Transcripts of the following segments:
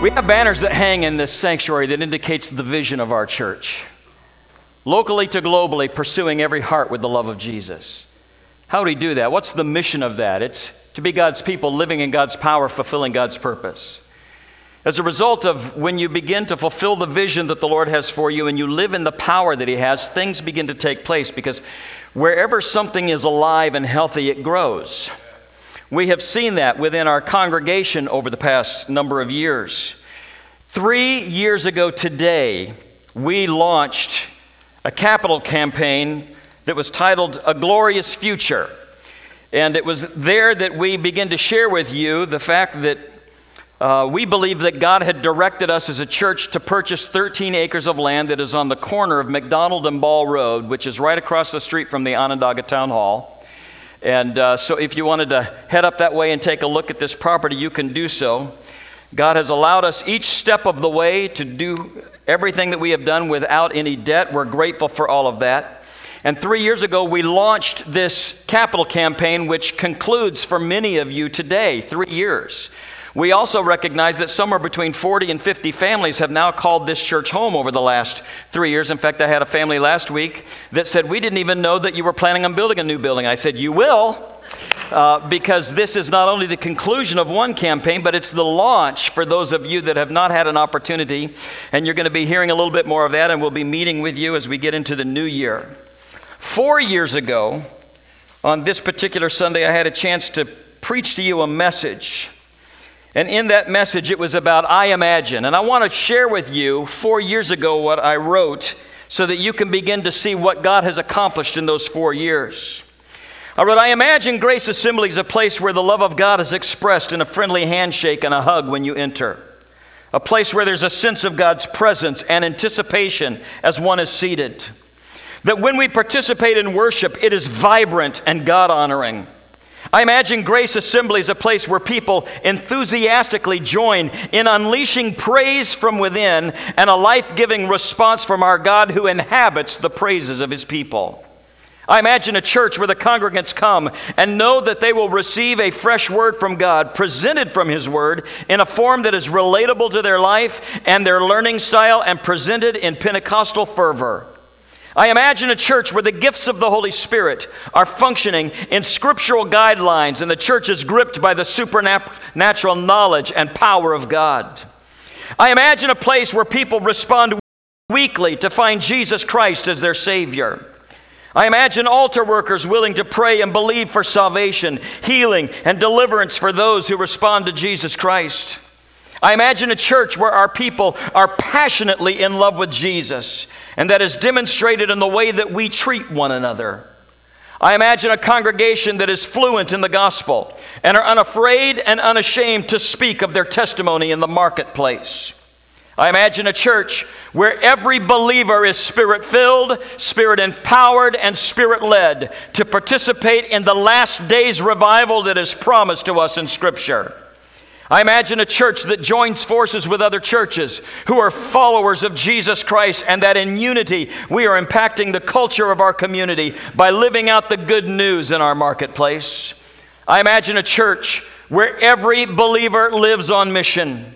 We have banners that hang in this sanctuary that indicates the vision of our church. Locally to globally, pursuing every heart with the love of Jesus. How do we do that? What's the mission of that? It's to be God's people, living in God's power, fulfilling God's purpose. As a result of when you begin to fulfill the vision that the Lord has for you and you live in the power that He has, things begin to take place because wherever something is alive and healthy, it grows. We have seen that within our congregation over the past number of years. Three years ago today, we launched a capital campaign that was titled A Glorious Future. And it was there that we began to share with you the fact that uh, we believe that God had directed us as a church to purchase 13 acres of land that is on the corner of McDonald and Ball Road, which is right across the street from the Onondaga Town Hall. And uh, so, if you wanted to head up that way and take a look at this property, you can do so. God has allowed us each step of the way to do everything that we have done without any debt. We're grateful for all of that. And three years ago, we launched this capital campaign, which concludes for many of you today, three years. We also recognize that somewhere between 40 and 50 families have now called this church home over the last three years. In fact, I had a family last week that said, We didn't even know that you were planning on building a new building. I said, You will. Uh, because this is not only the conclusion of one campaign, but it's the launch for those of you that have not had an opportunity. And you're going to be hearing a little bit more of that, and we'll be meeting with you as we get into the new year. Four years ago, on this particular Sunday, I had a chance to preach to you a message and in that message, it was about I imagine. And I want to share with you four years ago what I wrote so that you can begin to see what God has accomplished in those four years. I wrote, I imagine Grace Assembly is a place where the love of God is expressed in a friendly handshake and a hug when you enter. A place where there's a sense of God's presence and anticipation as one is seated. That when we participate in worship, it is vibrant and God honoring. I imagine Grace Assembly is a place where people enthusiastically join in unleashing praise from within and a life giving response from our God who inhabits the praises of his people. I imagine a church where the congregants come and know that they will receive a fresh word from God, presented from His Word, in a form that is relatable to their life and their learning style, and presented in Pentecostal fervor. I imagine a church where the gifts of the Holy Spirit are functioning in scriptural guidelines and the church is gripped by the supernatural knowledge and power of God. I imagine a place where people respond weekly to find Jesus Christ as their Savior. I imagine altar workers willing to pray and believe for salvation, healing, and deliverance for those who respond to Jesus Christ. I imagine a church where our people are passionately in love with Jesus, and that is demonstrated in the way that we treat one another. I imagine a congregation that is fluent in the gospel and are unafraid and unashamed to speak of their testimony in the marketplace. I imagine a church where every believer is spirit filled, spirit empowered, and spirit led to participate in the last days revival that is promised to us in Scripture. I imagine a church that joins forces with other churches who are followers of Jesus Christ, and that in unity we are impacting the culture of our community by living out the good news in our marketplace. I imagine a church where every believer lives on mission.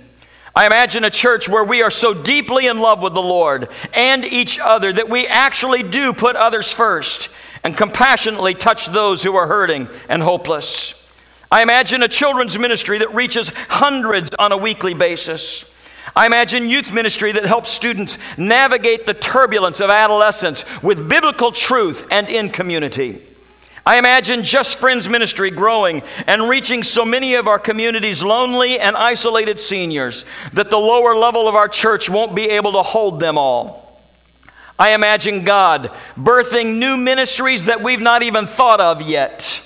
I imagine a church where we are so deeply in love with the Lord and each other that we actually do put others first and compassionately touch those who are hurting and hopeless. I imagine a children's ministry that reaches hundreds on a weekly basis. I imagine youth ministry that helps students navigate the turbulence of adolescence with biblical truth and in community. I imagine Just Friends ministry growing and reaching so many of our community's lonely and isolated seniors that the lower level of our church won't be able to hold them all. I imagine God birthing new ministries that we've not even thought of yet.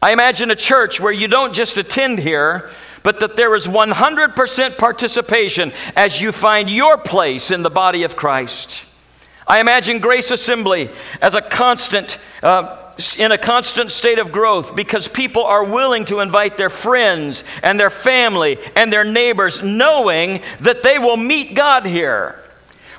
I imagine a church where you don't just attend here, but that there is 100% participation as you find your place in the body of Christ. I imagine Grace Assembly as a constant, uh, in a constant state of growth because people are willing to invite their friends and their family and their neighbors, knowing that they will meet God here.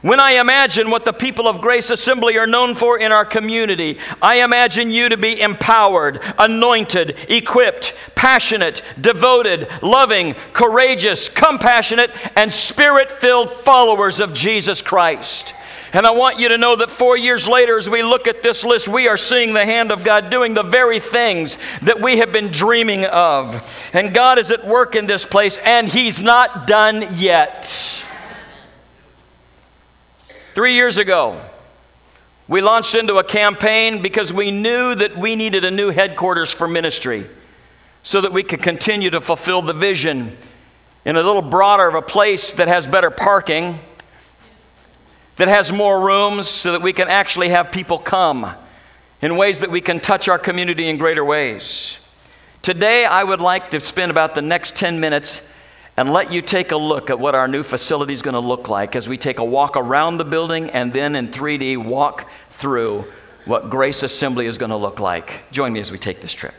When I imagine what the people of Grace Assembly are known for in our community, I imagine you to be empowered, anointed, equipped, passionate, devoted, loving, courageous, compassionate, and spirit filled followers of Jesus Christ. And I want you to know that four years later, as we look at this list, we are seeing the hand of God doing the very things that we have been dreaming of. And God is at work in this place, and He's not done yet. Three years ago, we launched into a campaign because we knew that we needed a new headquarters for ministry so that we could continue to fulfill the vision in a little broader of a place that has better parking that has more rooms so that we can actually have people come in ways that we can touch our community in greater ways. Today, I would like to spend about the next 10 minutes and let you take a look at what our new facility is going to look like as we take a walk around the building and then in 3D walk through what Grace Assembly is going to look like. Join me as we take this trip.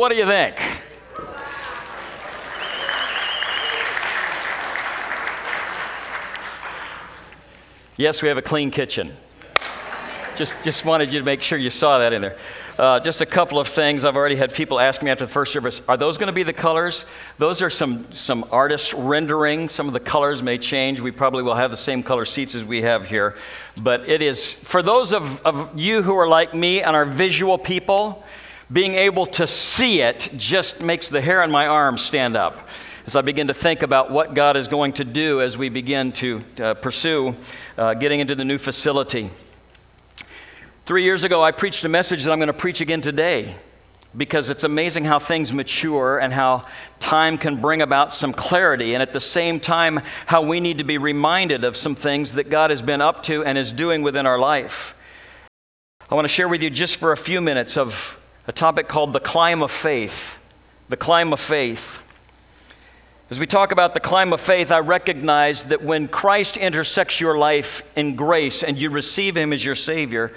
What do you think? Yes, we have a clean kitchen. Just, just wanted you to make sure you saw that in there. Uh, just a couple of things. I've already had people ask me after the first service, are those going to be the colors? Those are some, some artist rendering. Some of the colors may change. We probably will have the same color seats as we have here. But it is, for those of, of you who are like me and are visual people, being able to see it just makes the hair on my arm stand up as I begin to think about what God is going to do as we begin to uh, pursue uh, getting into the new facility. Three years ago, I preached a message that I'm going to preach again today because it's amazing how things mature and how time can bring about some clarity, and at the same time, how we need to be reminded of some things that God has been up to and is doing within our life. I want to share with you just for a few minutes of a topic called the climb of faith. The climb of faith. As we talk about the climb of faith, I recognize that when Christ intersects your life in grace and you receive Him as your Savior,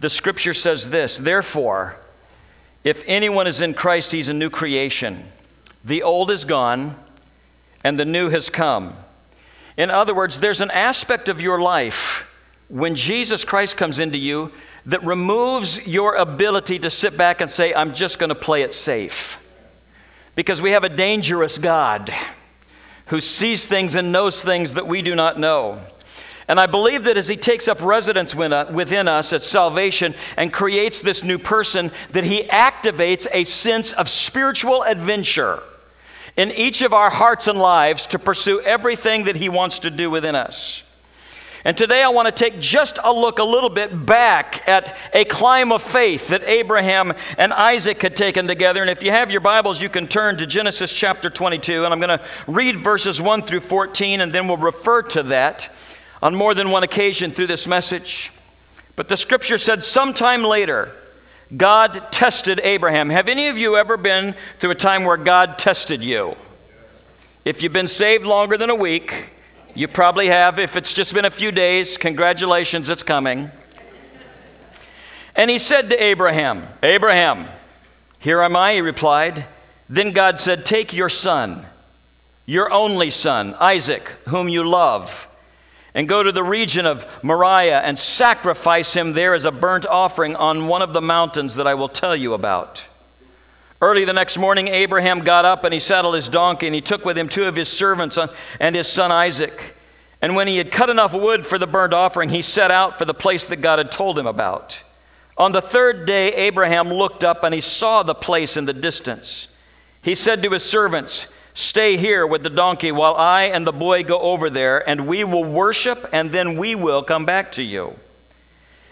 the scripture says this Therefore, if anyone is in Christ, he's a new creation. The old is gone, and the new has come. In other words, there's an aspect of your life when Jesus Christ comes into you that removes your ability to sit back and say, I'm just going to play it safe. Because we have a dangerous God who sees things and knows things that we do not know. And I believe that as He takes up residence uh, within us at salvation and creates this new person, that He activates a sense of spiritual adventure in each of our hearts and lives to pursue everything that He wants to do within us. And today I want to take just a look a little bit back at a climb of faith that Abraham and Isaac had taken together. And if you have your Bibles, you can turn to Genesis chapter 22. And I'm going to read verses 1 through 14, and then we'll refer to that on more than one occasion through this message. But the scripture said sometime later, God tested Abraham. Have any of you ever been through a time where God tested you? If you've been saved longer than a week, you probably have. If it's just been a few days, congratulations, it's coming. And he said to Abraham, Abraham, here am I, he replied. Then God said, Take your son, your only son, Isaac, whom you love and go to the region of Moriah and sacrifice him there as a burnt offering on one of the mountains that I will tell you about. Early the next morning, Abraham got up and he saddled his donkey and he took with him two of his servants and his son Isaac. And when he had cut enough wood for the burnt offering, he set out for the place that God had told him about. On the third day, Abraham looked up and he saw the place in the distance. He said to his servants, Stay here with the donkey while I and the boy go over there, and we will worship, and then we will come back to you.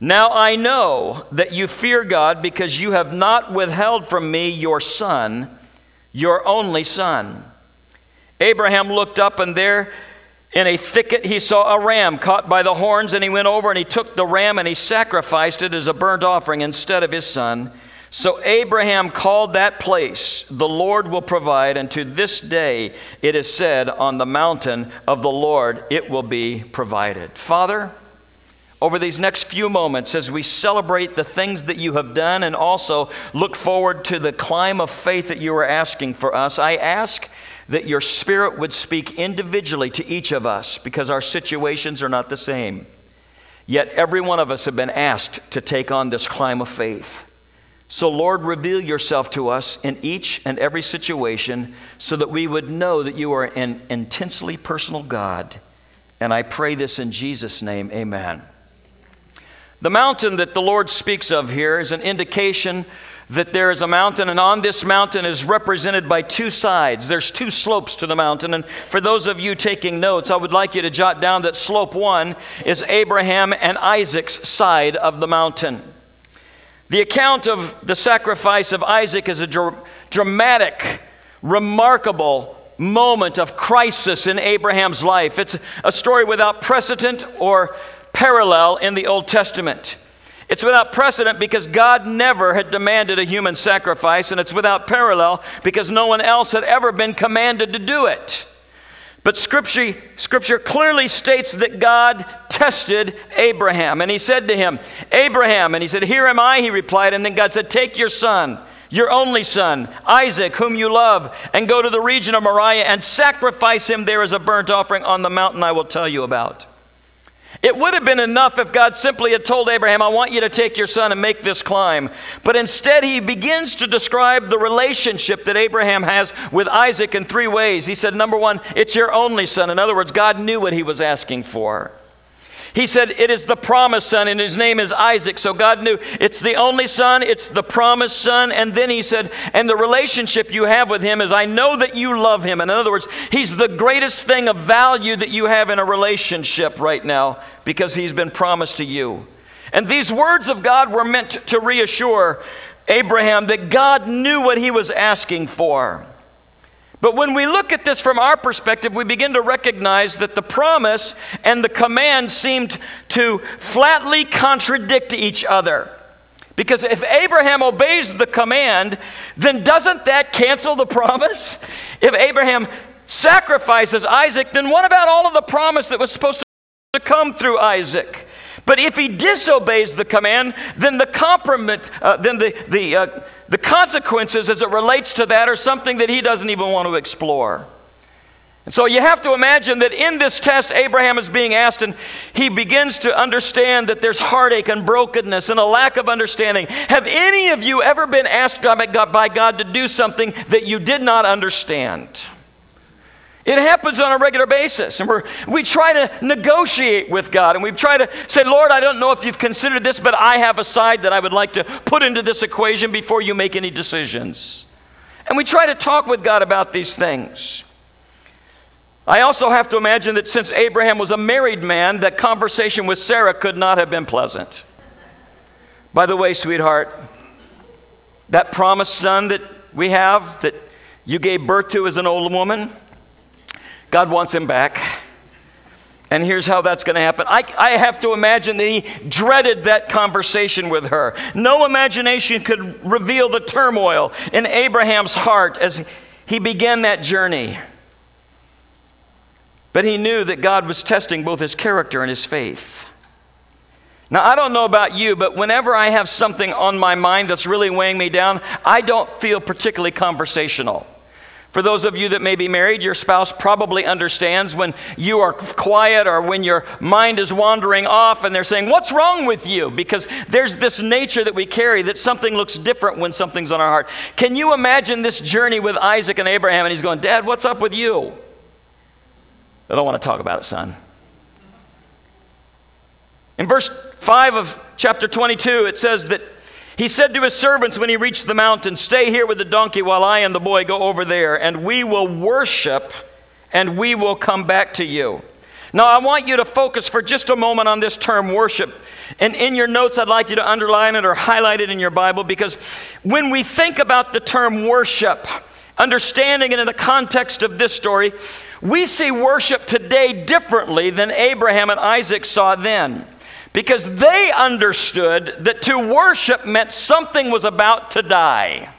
Now I know that you fear God because you have not withheld from me your son, your only son. Abraham looked up, and there in a thicket he saw a ram caught by the horns, and he went over and he took the ram and he sacrificed it as a burnt offering instead of his son. So Abraham called that place, the Lord will provide, and to this day it is said, On the mountain of the Lord it will be provided. Father, over these next few moments, as we celebrate the things that you have done and also look forward to the climb of faith that you are asking for us, I ask that your Spirit would speak individually to each of us because our situations are not the same. Yet every one of us have been asked to take on this climb of faith. So, Lord, reveal yourself to us in each and every situation so that we would know that you are an intensely personal God. And I pray this in Jesus' name. Amen. The mountain that the Lord speaks of here is an indication that there is a mountain, and on this mountain is represented by two sides. There's two slopes to the mountain. And for those of you taking notes, I would like you to jot down that slope one is Abraham and Isaac's side of the mountain. The account of the sacrifice of Isaac is a dr- dramatic, remarkable moment of crisis in Abraham's life. It's a story without precedent or parallel in the Old Testament. It's without precedent because God never had demanded a human sacrifice, and it's without parallel because no one else had ever been commanded to do it. But scripture, scripture clearly states that God tested Abraham, and he said to him, Abraham, and he said, Here am I, he replied, and then God said, Take your son your only son, Isaac, whom you love, and go to the region of Moriah and sacrifice him there as a burnt offering on the mountain I will tell you about. It would have been enough if God simply had told Abraham, I want you to take your son and make this climb. But instead, he begins to describe the relationship that Abraham has with Isaac in three ways. He said, Number one, it's your only son. In other words, God knew what he was asking for. He said, It is the promised son, and his name is Isaac. So God knew it's the only son, it's the promised son. And then he said, And the relationship you have with him is, I know that you love him. And in other words, he's the greatest thing of value that you have in a relationship right now because he's been promised to you. And these words of God were meant to reassure Abraham that God knew what he was asking for. But when we look at this from our perspective, we begin to recognize that the promise and the command seemed to flatly contradict each other. Because if Abraham obeys the command, then doesn't that cancel the promise? If Abraham sacrifices Isaac, then what about all of the promise that was supposed to come through Isaac? But if he disobeys the command, then the compromise, uh, then the, the, uh, the consequences as it relates to that are something that he doesn't even want to explore. And so you have to imagine that in this test, Abraham is being asked, and he begins to understand that there's heartache and brokenness and a lack of understanding. Have any of you ever been asked by God, by God to do something that you did not understand? It happens on a regular basis. And we we try to negotiate with God and we try to say, Lord, I don't know if you've considered this, but I have a side that I would like to put into this equation before you make any decisions. And we try to talk with God about these things. I also have to imagine that since Abraham was a married man, that conversation with Sarah could not have been pleasant. By the way, sweetheart, that promised son that we have that you gave birth to as an old woman, God wants him back. And here's how that's going to happen. I, I have to imagine that he dreaded that conversation with her. No imagination could reveal the turmoil in Abraham's heart as he began that journey. But he knew that God was testing both his character and his faith. Now, I don't know about you, but whenever I have something on my mind that's really weighing me down, I don't feel particularly conversational. For those of you that may be married, your spouse probably understands when you are quiet or when your mind is wandering off and they're saying, What's wrong with you? Because there's this nature that we carry that something looks different when something's on our heart. Can you imagine this journey with Isaac and Abraham? And he's going, Dad, what's up with you? I don't want to talk about it, son. In verse 5 of chapter 22, it says that he said to his servants when he reached the mountain, Stay here with the donkey while I and the boy go over there, and we will worship and we will come back to you. Now, I want you to focus for just a moment on this term worship. And in your notes, I'd like you to underline it or highlight it in your Bible because when we think about the term worship, understanding it in the context of this story, we see worship today differently than Abraham and Isaac saw then because they understood that to worship meant something was about to die.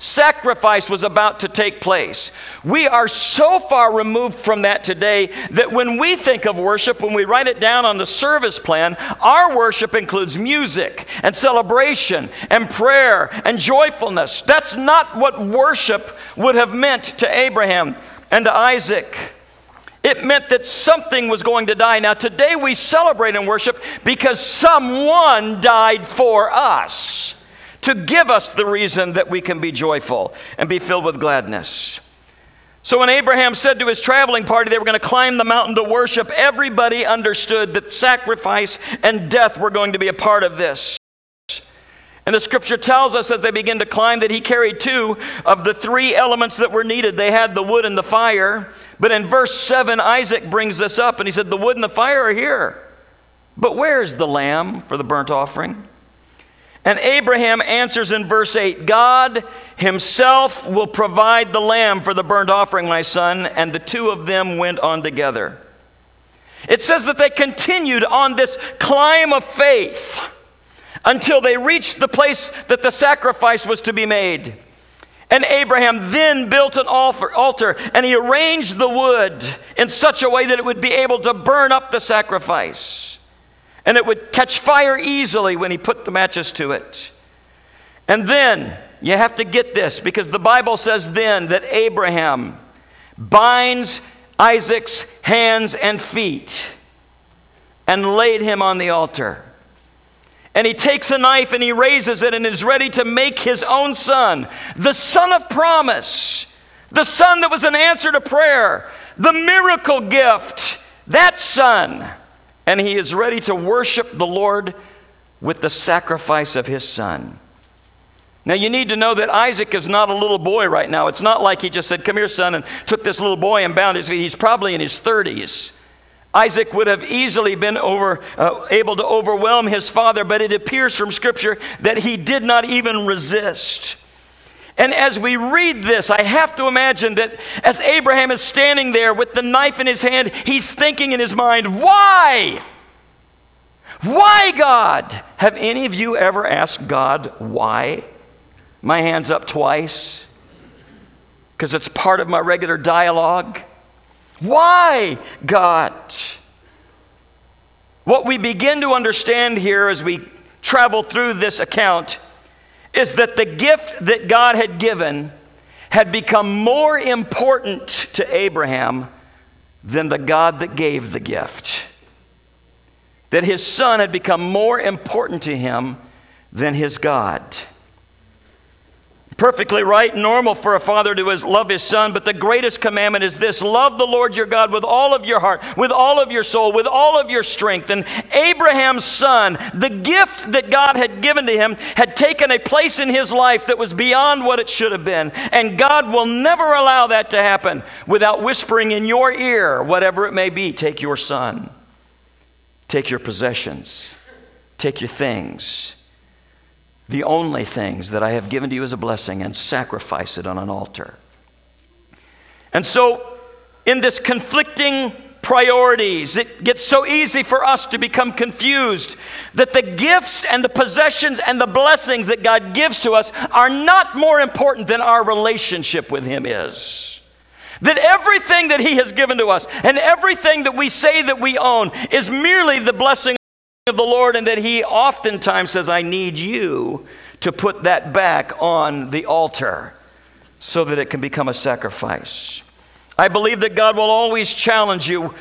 Sacrifice was about to take place. We are so far removed from that today that when we think of worship, when we write it down on the service plan, our worship includes music and celebration and prayer and joyfulness. That's not what worship would have meant to Abraham and to Isaac. It meant that something was going to die. Now, today we celebrate and worship because someone died for us. to give us the reason that we can be joyful and be filled with gladness. So when Abraham said to his traveling party they were going to climb the mountain to worship, everybody understood that sacrifice and death were going to be a part of this. And the scripture tells us as they begin to climb that he carried two of the three elements that were needed. They had the wood and the fire. But in verse 7, Isaac brings this up and he said, The wood and the fire are here. But where's the lamb for the burnt offering? And Abraham answers in verse 8 God himself will provide the lamb for the burnt offering, my son. And the two of them went on together. It says that they continued on this climb of faith until they reached the place that the sacrifice was to be made. And Abraham then built an altar and he arranged the wood in such a way that it would be able to burn up the sacrifice. And it would catch fire easily when he put the matches to it. And then, you have to get this because the Bible says then that Abraham binds Isaac's hands and feet and laid him on the altar. And he takes a knife and he raises it and is ready to make his own son, the son of promise, the son that was an answer to prayer, the miracle gift, that son. And he is ready to worship the Lord with the sacrifice of his son. Now, you need to know that Isaac is not a little boy right now. It's not like he just said, Come here, son, and took this little boy and bound his feet. He's probably in his 30s. Isaac would have easily been over, uh, able to overwhelm his father, but it appears from Scripture that he did not even resist. And as we read this, I have to imagine that as Abraham is standing there with the knife in his hand, he's thinking in his mind, Why? Why, God? Have any of you ever asked God why? My hand's up twice because it's part of my regular dialogue. Why, God? What we begin to understand here as we travel through this account is that the gift that God had given had become more important to Abraham than the God that gave the gift. That his son had become more important to him than his God perfectly right and normal for a father to love his son, but the greatest commandment is this love the Lord your God with all of your heart, with all of your soul, with all of your strength. And Abraham's son, the gift that God had given to him, had taken a place in his life that was beyond what it should have been. And God will never allow that to happen without whispering in your ear, whatever it may be take your son, take your possessions, take your things the only things that I have given to you as a blessing and sacrifice it on an altar. And so, in this conflicting priorities, it gets so easy for us to become confused that the gifts and the possessions and the blessings that God gives to us are not more important than our relationship with Him is. That everything that He has given to us and everything that we say that we own is merely the blessing of the Lord and that He oftentimes says, I need you to put that back on the altar so that it can become a sacrifice. I believe that God will always challenge you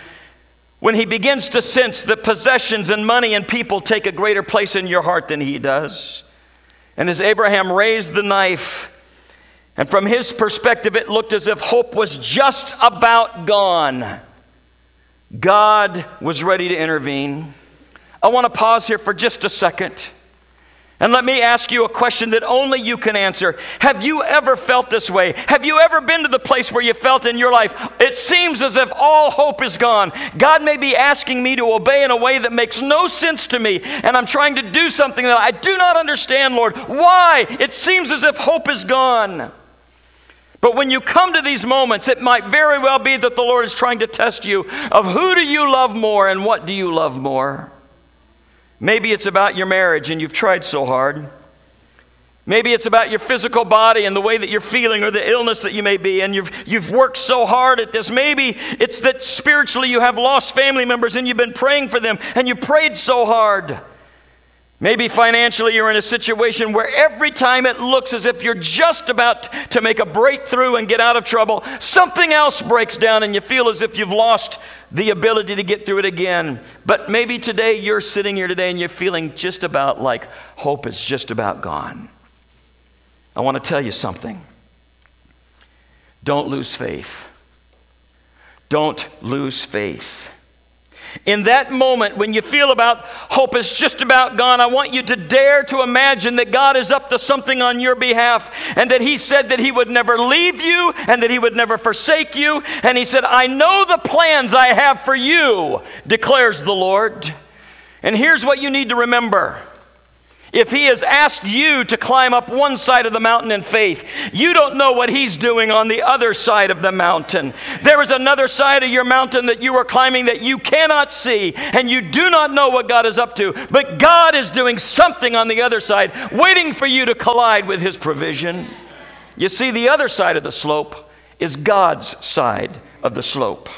when He begins to sense that possessions and money and people take a greater place in your heart than He does. And as Abraham raised the knife, and from his perspective, it looked as if hope was just about gone. God was ready to intervene. I want to pause here for just a second. And let me ask you a question that only you can answer. Have you ever felt this way? Have you ever been to the place where you felt in your life, it seems as if all hope is gone? God may be asking me to obey in a way that makes no sense to me, and I'm trying to do something that I do not understand, Lord. Why? It seems as if hope is gone. But when you come to these moments, it might very well be that the Lord is trying to test you of who do you love more and what do you love more? Maybe it's about your marriage and you've tried so hard. Maybe it's about your physical body and the way that you're feeling or the illness that you may be, and you've, you've worked so hard at this. Maybe it's that spiritually you have lost family members and you've been praying for them and you prayed so hard. Maybe financially you're in a situation where every time it looks as if you're just about to make a breakthrough and get out of trouble, something else breaks down and you feel as if you've lost the ability to get through it again. But maybe today you're sitting here today and you're feeling just about like hope is just about gone. I want to tell you something. Don't lose faith. Don't lose faith. In that moment, when you feel about hope is just about gone, I want you to dare to imagine that God is up to something on your behalf and that He said that He would never leave you and that He would never forsake you. And He said, I know the plans I have for you, declares the Lord. And here's what you need to remember if he has asked you to climb up one side of the mountain in faith, you don't know what he's doing on the other side of the mountain. There is another side of your mountain that you are climbing that you cannot see, and you do not know what God is up to. But God is doing something on the other side, waiting for you to collide with his provision. You see, the other side of the slope is God's side of the slope.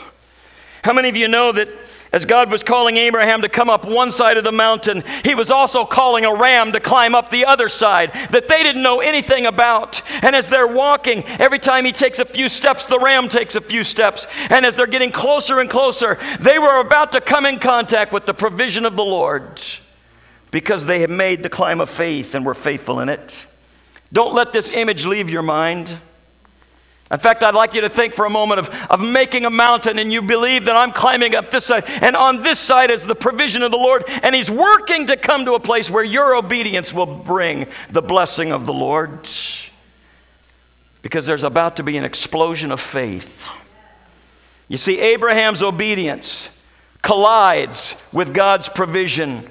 How many of you know that as God was calling Abraham to come up one side of the mountain, he was also calling a ram to climb up the other side that they didn't know anything about. And as they're walking, every time he takes a few steps, the ram takes a few steps. And as they're getting closer and closer, they were about to come in contact with the provision of the Lord because they had made the climb of faith and were faithful in it. Don't let this image leave your mind. In fact, I'd like you to think for a moment of, of making a mountain and you believe that I'm climbing up this side, and on this side is the provision of the Lord, and He's working to come to a place where your obedience will bring the blessing of the Lord. Because there's about to be an explosion of faith. You see, Abraham's obedience collides with God's provision.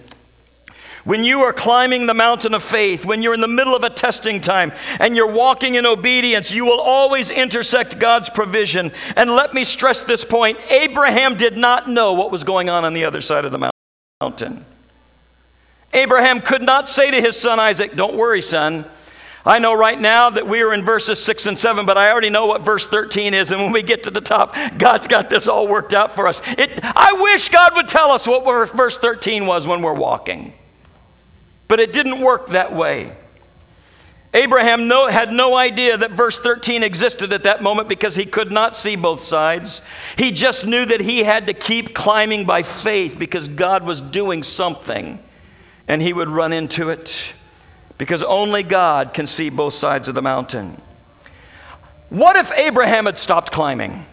When you are climbing the mountain of faith, when you're in the middle of a testing time and you're walking in obedience, you will always intersect God's provision. And let me stress this point Abraham did not know what was going on on the other side of the mountain. Abraham could not say to his son Isaac, Don't worry, son. I know right now that we are in verses 6 and 7, but I already know what verse 13 is. And when we get to the top, God's got this all worked out for us. It, I wish God would tell us what verse 13 was when we're walking. But it didn't work that way. Abraham no, had no idea that verse 13 existed at that moment because he could not see both sides. He just knew that he had to keep climbing by faith because God was doing something and he would run into it because only God can see both sides of the mountain. What if Abraham had stopped climbing?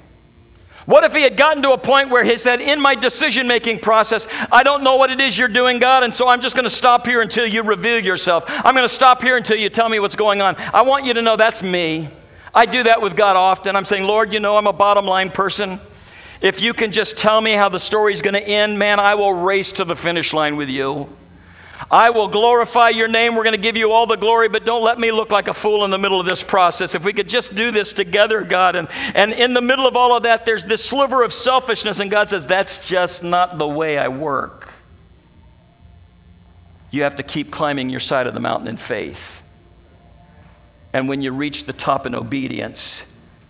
What if he had gotten to a point where he said, In my decision making process, I don't know what it is you're doing, God, and so I'm just going to stop here until you reveal yourself. I'm going to stop here until you tell me what's going on. I want you to know that's me. I do that with God often. I'm saying, Lord, you know, I'm a bottom line person. If you can just tell me how the story's going to end, man, I will race to the finish line with you. I will glorify your name. We're going to give you all the glory, but don't let me look like a fool in the middle of this process. If we could just do this together, God. And, and in the middle of all of that, there's this sliver of selfishness, and God says, That's just not the way I work. You have to keep climbing your side of the mountain in faith. And when you reach the top in obedience,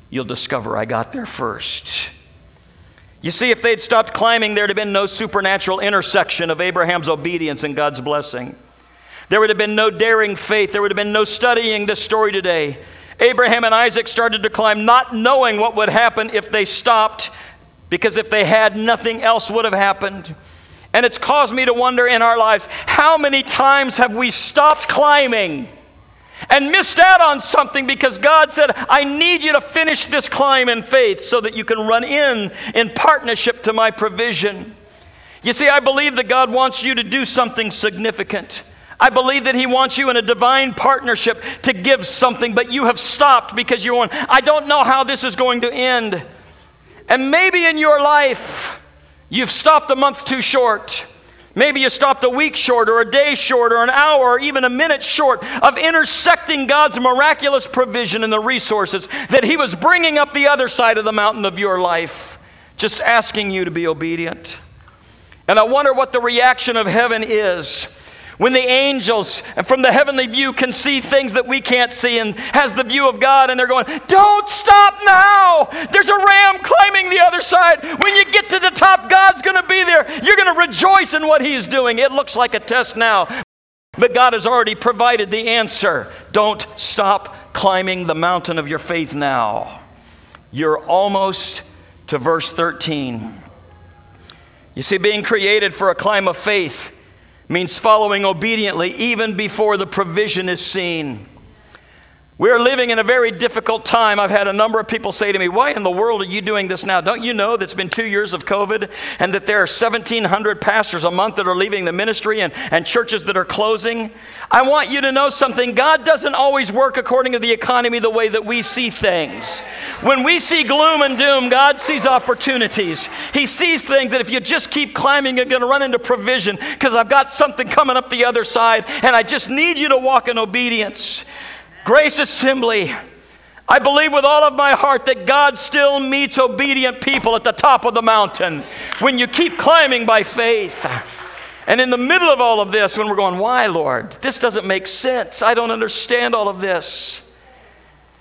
you'll discover I got there first. You see, if they'd stopped climbing, there'd have been no supernatural intersection of Abraham's obedience and God's blessing. There would have been no daring faith. There would have been no studying this story today. Abraham and Isaac started to climb, not knowing what would happen if they stopped, because if they had, nothing else would have happened. And it's caused me to wonder in our lives how many times have we stopped climbing and missed out on something because God said, I need you to finish this climb in faith so that you can run in in partnership to my provision. You see, I believe that God wants you to do something significant. I believe that He wants you in a divine partnership to give something, but you have stopped because you're going, I don't know how this is going to end. And maybe in your life, you've stopped a month too short. Maybe you stopped a week short, or a day short, or an hour, or even a minute short of intersecting God's miraculous provision and the resources that He was bringing up the other side of the mountain of your life, just asking you to be obedient. And I wonder what the reaction of heaven is when the angels from the heavenly view can see things that we can't see and has the view of God and they're going, Don't stop now! There's a ram climbing the other side. When you get to the top, God's going to be there. You're going to rejoice in what He's doing. It looks like a test now, but God has already provided the answer. Don't stop climbing the mountain of your faith now. You're almost to verse 13. You see, being created for a climb of faith means following obediently even before the provision is seen. We're living in a very difficult time. I've had a number of people say to me, Why in the world are you doing this now? Don't you know that it's been two years of COVID and that there are 1,700 pastors a month that are leaving the ministry and, and churches that are closing? I want you to know something. God doesn't always work according to the economy the way that we see things. When we see gloom and doom, God sees opportunities. He sees things that if you just keep climbing, you're going to run into provision because I've got something coming up the other side and I just need you to walk in obedience. Grace Assembly, I believe with all of my heart that God still meets obedient people at the top of the mountain when you keep climbing by faith. And in the middle of all of this, when we're going, Why, Lord? This doesn't make sense. I don't understand all of this.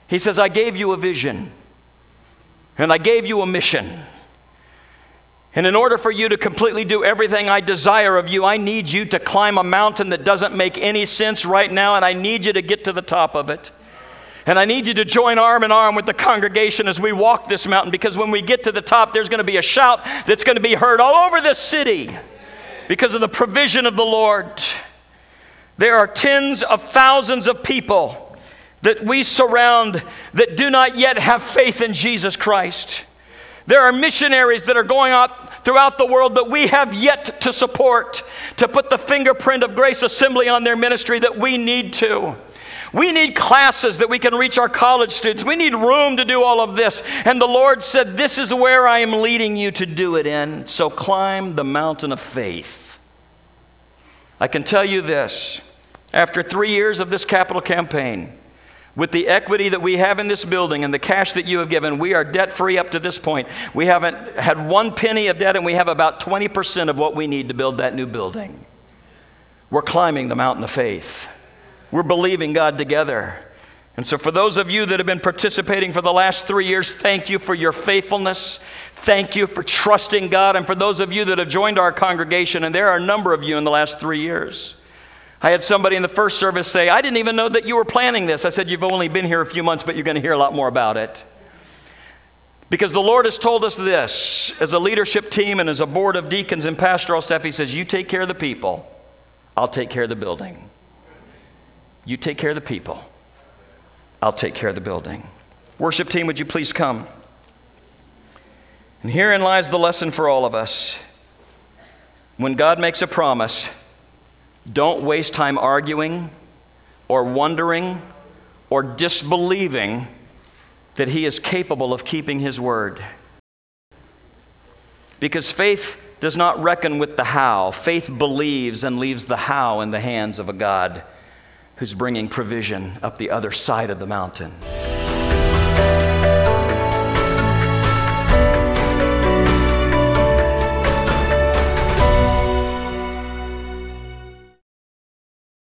He says, I gave you a vision and I gave you a mission. And in order for you to completely do everything I desire of you, I need you to climb a mountain that doesn't make any sense right now, and I need you to get to the top of it. And I need you to join arm in arm with the congregation as we walk this mountain because when we get to the top, there's going to be a shout that's going to be heard all over this city because of the provision of the Lord. There are tens of thousands of people that we surround that do not yet have faith in Jesus Christ. There are missionaries that are going out throughout the world that we have yet to support, to put the fingerprint of Grace Assembly on their ministry that we need to. We need classes that we can reach our college students. We need room to do all of this. And the Lord said, This is where I am leading you to do it in. So climb the mountain of faith. I can tell you this after three years of this capital campaign, with the equity that we have in this building and the cash that you have given, we are debt free up to this point. We haven't had one penny of debt, and we have about 20% of what we need to build that new building. We're climbing the mountain of faith. We're believing God together. And so, for those of you that have been participating for the last three years, thank you for your faithfulness. Thank you for trusting God. And for those of you that have joined our congregation, and there are a number of you in the last three years, I had somebody in the first service say, I didn't even know that you were planning this. I said, You've only been here a few months, but you're going to hear a lot more about it. Because the Lord has told us this as a leadership team and as a board of deacons and pastoral staff. He says, You take care of the people, I'll take care of the building. You take care of the people, I'll take care of the building. Worship team, would you please come? And herein lies the lesson for all of us. When God makes a promise, don't waste time arguing or wondering or disbelieving that He is capable of keeping His word. Because faith does not reckon with the how, faith believes and leaves the how in the hands of a God who's bringing provision up the other side of the mountain.